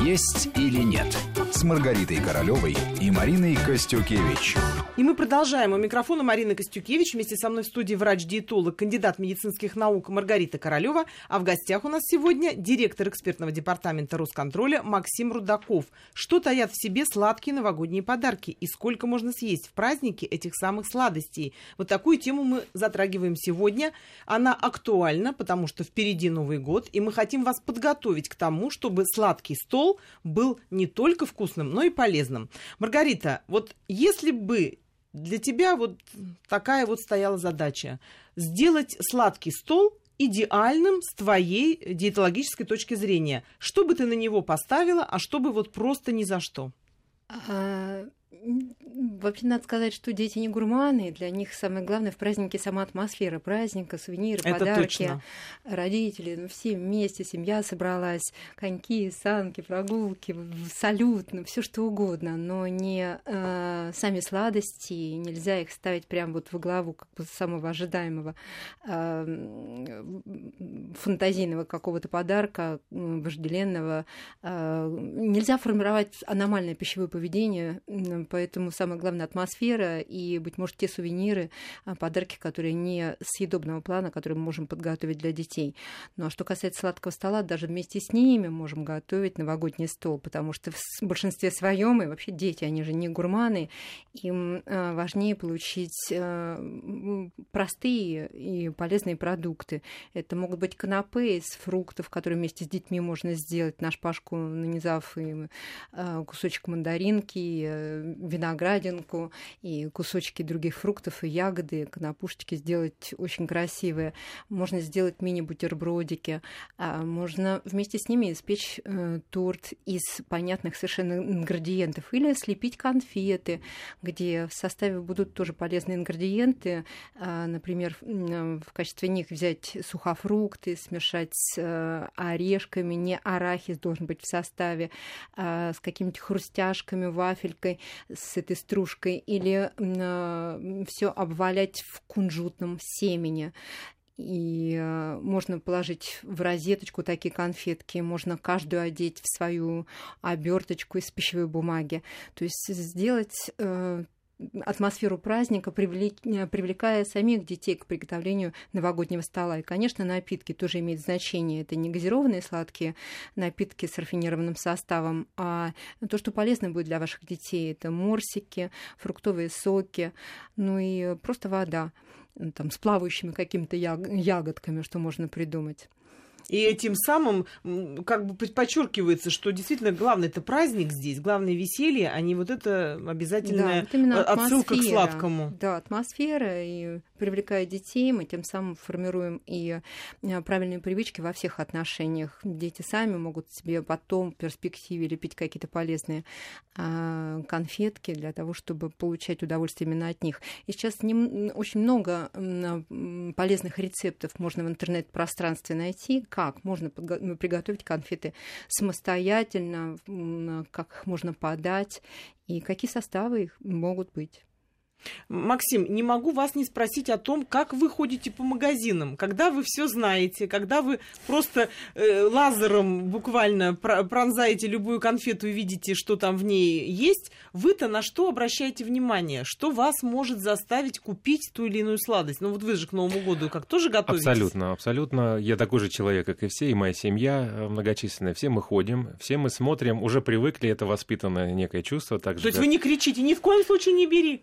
«Есть или нет» с Маргаритой Королевой и Мариной Костюкевич. И мы продолжаем. У микрофона Марина Костюкевич. Вместе со мной в студии врач-диетолог, кандидат медицинских наук Маргарита Королева. А в гостях у нас сегодня директор экспертного департамента Росконтроля Максим Рудаков. Что таят в себе сладкие новогодние подарки и сколько можно съесть в праздники этих самых сладостей? Вот такую тему мы затрагиваем сегодня. Она актуальна, потому что впереди Новый год, и мы хотим вас подготовить к тому, чтобы сладкий стол был не только вкусным, но и полезным. Маргарита, вот если бы для тебя вот такая вот стояла задача. Сделать сладкий стол идеальным с твоей диетологической точки зрения. Что бы ты на него поставила, а что бы вот просто ни за что? Вообще, надо сказать, что дети не гурманы. Для них самое главное в празднике сама атмосфера праздника, сувениры, Это подарки. Точно. Родители, ну, все вместе, семья собралась, коньки, санки, прогулки, салют, ну, все что угодно, но не э, сами сладости, нельзя их ставить прямо вот в главу как бы самого ожидаемого э, фантазийного какого-то подарка, вожделенного. Э, нельзя формировать аномальное пищевое поведение поэтому самое главное атмосфера и, быть может, те сувениры, а, подарки, которые не съедобного плана, которые мы можем подготовить для детей. Ну а что касается сладкого стола, даже вместе с ними можем готовить новогодний стол, потому что в большинстве своем и вообще дети, они же не гурманы, им а, важнее получить а, простые и полезные продукты. Это могут быть канапе из фруктов, которые вместе с детьми можно сделать, на шпажку нанизав им кусочек мандаринки, э, виноградинку и кусочки других фруктов и ягоды, конопушечки сделать очень красивые. Можно сделать мини-бутербродики. А можно вместе с ними испечь э, торт из понятных совершенно ингредиентов. Или слепить конфеты, где в составе будут тоже полезные ингредиенты. А, например, в качестве них взять сухофрукты, смешать с э, орешками. Не арахис должен быть в составе. А, с какими-то хрустяшками, вафелькой с этой стружкой, или э, все обвалять в кунжутном семени. И э, можно положить в розеточку такие конфетки, можно каждую одеть в свою оберточку из пищевой бумаги. То есть сделать э, атмосферу праздника, привлекая самих детей к приготовлению новогоднего стола. И, конечно, напитки тоже имеют значение. Это не газированные сладкие напитки с рафинированным составом, а то, что полезно будет для ваших детей. Это морсики, фруктовые соки, ну и просто вода там, с плавающими какими-то ягодками, что можно придумать. И этим самым как бы подчеркивается, что действительно главное это праздник здесь, главное веселье, а не вот это обязательная да, вот отсылка к сладкому. Да, атмосфера и привлекая детей, мы тем самым формируем и э, правильные привычки во всех отношениях. Дети сами могут себе потом в перспективе лепить какие-то полезные а, конфетки для того, чтобы получать удовольствие именно от них. И сейчас не, очень много полезных рецептов можно в интернет-пространстве найти, как можно ну, приготовить конфеты самостоятельно, как их можно подать и какие составы их могут быть. Максим, не могу вас не спросить о том, как вы ходите по магазинам, когда вы все знаете, когда вы просто э, лазером буквально пронзаете любую конфету и видите, что там в ней есть, вы-то на что обращаете внимание? Что вас может заставить купить ту или иную сладость? Ну вот вы же к Новому году как тоже готовитесь? Абсолютно, абсолютно. Я такой же человек, как и все, и моя семья э, многочисленная. Все мы ходим, все мы смотрим, уже привыкли, это воспитанное некое чувство. Так То есть вы не кричите, ни в коем случае не бери?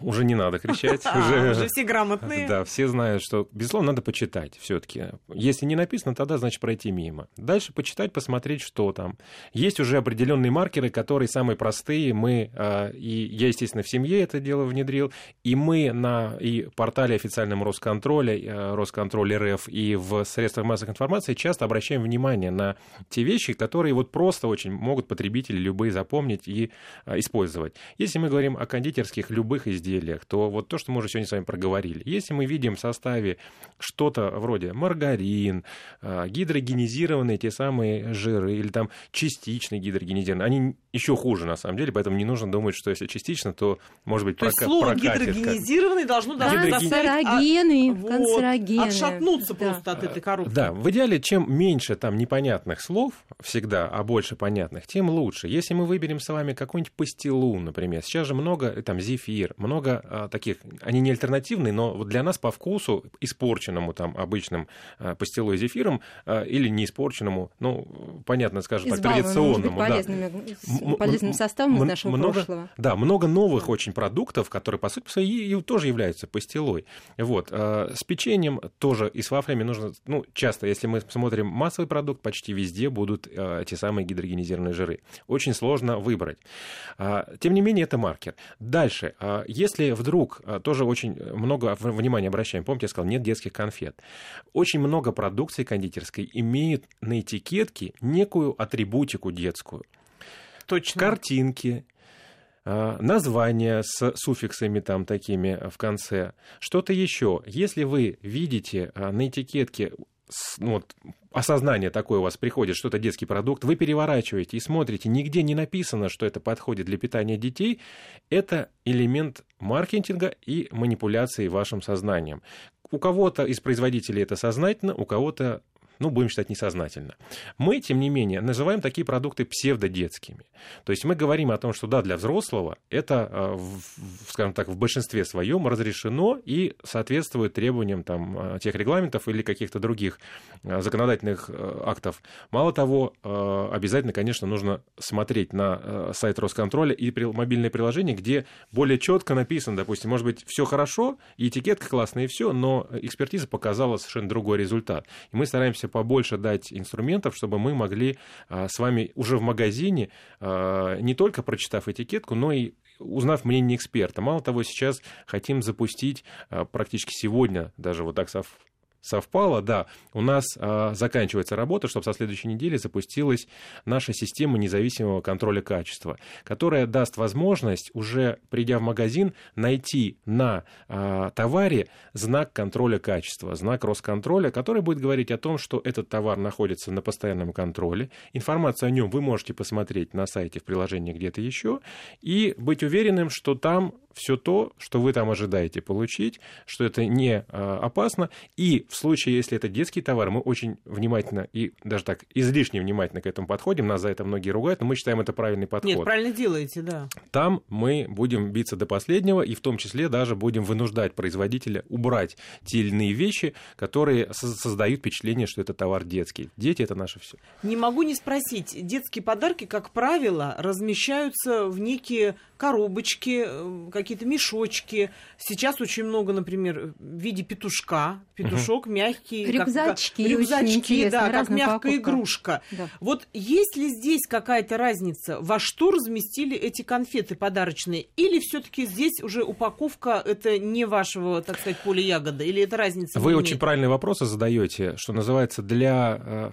Уже не надо кричать. Уже, уже все грамотные. Да, все знают, что, безусловно, надо почитать все-таки. Если не написано, тогда, значит, пройти мимо. Дальше почитать, посмотреть, что там. Есть уже определенные маркеры, которые самые простые. Мы, а, и я, естественно, в семье это дело внедрил, и мы на и портале официальном Росконтроля, а, Росконтроль РФ, и в средствах массовой информации часто обращаем внимание на те вещи, которые вот просто очень могут потребители любые запомнить и а, использовать. Если мы говорим о кондитерских любых любых изделиях, то вот то, что мы уже сегодня с вами проговорили. Если мы видим в составе что-то вроде маргарин, а, гидрогенизированные те самые жиры или там частично гидрогенизированные, они еще хуже на самом деле, поэтому не нужно думать, что если частично, то может быть то прока- есть слово прокатит. гидрогенизированный должно даже канцерогены, от, канцерогены. Вот, отшатнуться да. просто от этой коробки. Да, в идеале чем меньше там непонятных слов всегда, а больше понятных, тем лучше. Если мы выберем с вами какую-нибудь пастилу, например, сейчас же много, там, зефир, много а, таких, они не альтернативные, но вот для нас по вкусу, испорченному там обычным а, пастилой зефиром а, или не испорченному, ну, понятно, скажем так, традиционному. Быть полезными, да. полезным составом из нашего много, прошлого. Да, много новых очень продуктов, которые, по сути своей, тоже являются пастилой. Вот. А, с печеньем тоже и с вафлями нужно, ну, часто, если мы смотрим массовый продукт, почти везде будут а, те самые гидрогенизированные жиры. Очень сложно выбрать. А, тем не менее, это маркер. Дальше, если вдруг а, тоже очень много внимания обращаем, помните, я сказал, нет детских конфет. Очень много продукции кондитерской имеют на этикетке некую атрибутику детскую. Точно. Картинки, названия с суффиксами там такими в конце, что-то еще. Если вы видите на этикетке ну, вот, осознание такое у вас приходит, что это детский продукт, вы переворачиваете и смотрите, нигде не написано, что это подходит для питания детей, это элемент маркетинга и манипуляции вашим сознанием. У кого-то из производителей это сознательно, у кого-то ну, будем считать несознательно. Мы, тем не менее, называем такие продукты псевдодетскими. То есть мы говорим о том, что да, для взрослого это, а, скажем так, в большинстве своем разрешено и соответствует требованиям там, а, тех регламентов или каких-то других а, законодательных актов. Мало того, обязательно, конечно, нужно смотреть на сайт Росконтроля и мобильное приложение, где более четко написано, допустим, может быть, все хорошо, и этикетка классная, и все, но экспертиза показала совершенно другой результат. И мы стараемся побольше дать инструментов, чтобы мы могли а, с вами уже в магазине, а, не только прочитав этикетку, но и узнав мнение эксперта. Мало того, сейчас хотим запустить а, практически сегодня, даже вот так совпало, да, у нас а, заканчивается работа, чтобы со следующей недели запустилась наша система независимого контроля качества, которая даст возможность, уже придя в магазин, найти на а, товаре знак контроля качества, знак Росконтроля, который будет говорить о том, что этот товар находится на постоянном контроле. Информацию о нем вы можете посмотреть на сайте в приложении где-то еще и быть уверенным, что там все то, что вы там ожидаете получить, что это не а, опасно. И в случае, если это детский товар, мы очень внимательно и даже так излишне внимательно к этому подходим. Нас за это многие ругают, но мы считаем это правильный подход. Нет, правильно делаете, да. Там мы будем биться до последнего и в том числе даже будем вынуждать производителя убрать те или иные вещи, которые создают впечатление, что это товар детский. Дети это наше все. Не могу не спросить. Детские подарки, как правило, размещаются в некие коробочки, э, какие-то мешочки. Сейчас очень много, например, в виде петушка. Петушок угу. мягкий. Рюкзачки. Как, рюкзачки, да, как мягкая упаковка. игрушка. Да. Вот есть ли здесь какая-то разница, во что разместили эти конфеты подарочные? Или все-таки здесь уже упаковка это не вашего, так сказать, поля ягода? Или это разница? Вы очень правильные вопросы задаете, что называется, для э,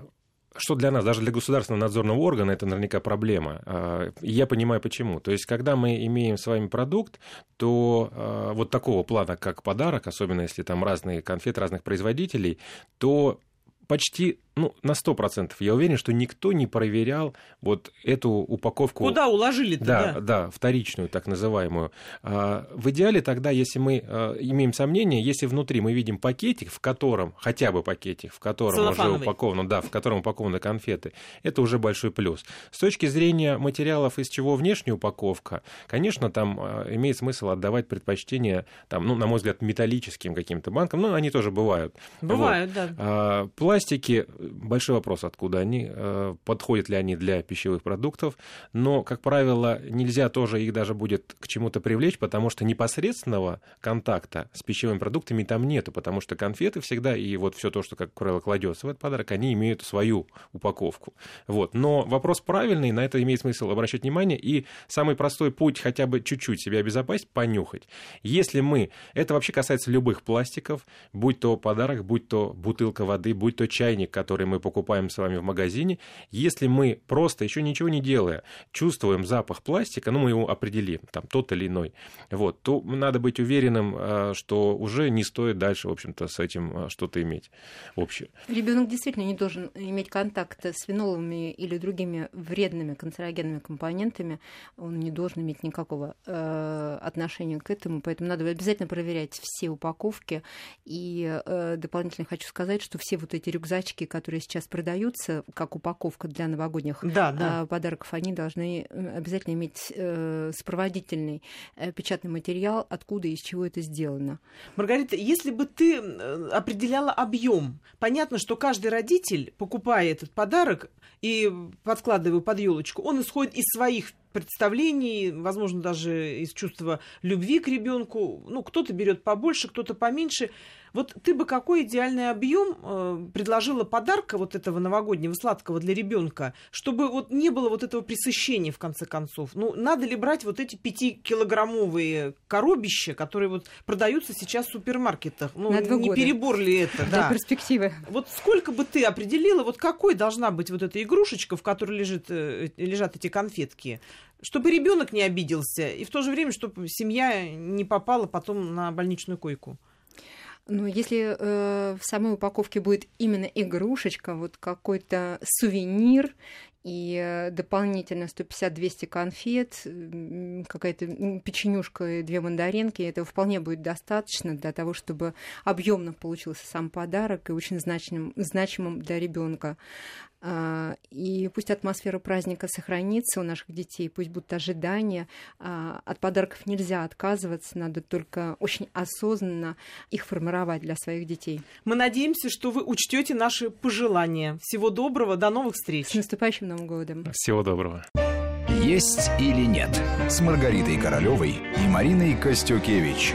что для нас, даже для государственного надзорного органа, это наверняка проблема. А, я понимаю почему. То есть, когда мы имеем с вами продукт, то а, вот такого плана, как подарок, особенно если там разные конфеты разных производителей, то почти ну, на 100% я уверен, что никто не проверял вот эту упаковку. Куда уложили-то, да, да? Да, вторичную, так называемую. А, в идеале тогда, если мы а, имеем сомнение, если внутри мы видим пакетик, в котором, хотя бы пакетик, в котором уже упаковано, да, в котором упакованы конфеты, это уже большой плюс. С точки зрения материалов, из чего внешняя упаковка, конечно, там а, имеет смысл отдавать предпочтение, там, ну, на мой взгляд, металлическим каким-то банкам, но они тоже бывают. Бывают, вот. да. Пластики большой вопрос, откуда они, э, подходят ли они для пищевых продуктов, но, как правило, нельзя тоже их даже будет к чему-то привлечь, потому что непосредственного контакта с пищевыми продуктами там нету, потому что конфеты всегда и вот все то, что, как правило, кладется в этот подарок, они имеют свою упаковку. Вот. Но вопрос правильный, на это имеет смысл обращать внимание, и самый простой путь хотя бы чуть-чуть себя обезопасить, понюхать. Если мы, это вообще касается любых пластиков, будь то подарок, будь то бутылка воды, будь то чайник, который которые мы покупаем с вами в магазине, если мы просто еще ничего не делая, чувствуем запах пластика, ну, мы его определим, там, тот или иной, вот, то надо быть уверенным, э, что уже не стоит дальше, в общем-то, с этим что-то иметь общее. Ребенок действительно не должен иметь контакт с фенолами или другими вредными канцерогенными компонентами, он не должен иметь никакого э, отношения к этому, поэтому надо обязательно проверять все упаковки. И э, дополнительно хочу сказать, что все вот эти рюкзачки, которые сейчас продаются как упаковка для новогодних да, да. Э, подарков, они должны обязательно иметь э, сопроводительный э, печатный материал, откуда и из чего это сделано. Маргарита, если бы ты э, определяла объем, понятно, что каждый родитель, покупая этот подарок и подкладывая под елочку, он исходит из своих представлений, возможно, даже из чувства любви к ребенку. Ну, кто-то берет побольше, кто-то поменьше. Вот ты бы какой идеальный объем э, предложила подарка вот этого новогоднего сладкого для ребенка, чтобы вот не было вот этого пресыщения в конце концов? Ну, надо ли брать вот эти пятикилограммовые коробища, которые вот продаются сейчас в супермаркетах? Ну, На два не года. перебор ли это? Да, перспективы. Вот сколько бы ты определила, вот какой должна быть вот эта игрушечка, в которой лежит, э, лежат эти конфетки? Чтобы ребенок не обиделся, и в то же время, чтобы семья не попала потом на больничную койку. Ну, если э, в самой упаковке будет именно игрушечка, вот какой-то сувенир и э, дополнительно 150-200 конфет, какая-то печенюшка и две мандаринки, этого вполне будет достаточно для того, чтобы объемно получился сам подарок и очень значимым, значимым для ребенка. А, и пусть атмосфера праздника сохранится у наших детей, пусть будут ожидания. А, от подарков нельзя отказываться, надо только очень осознанно их формировать для своих детей. Мы надеемся, что вы учтете наши пожелания. Всего доброго, до новых встреч. С наступающим Новым годом. Всего доброго. Есть или нет с Маргаритой Королевой и Мариной Костюкевич.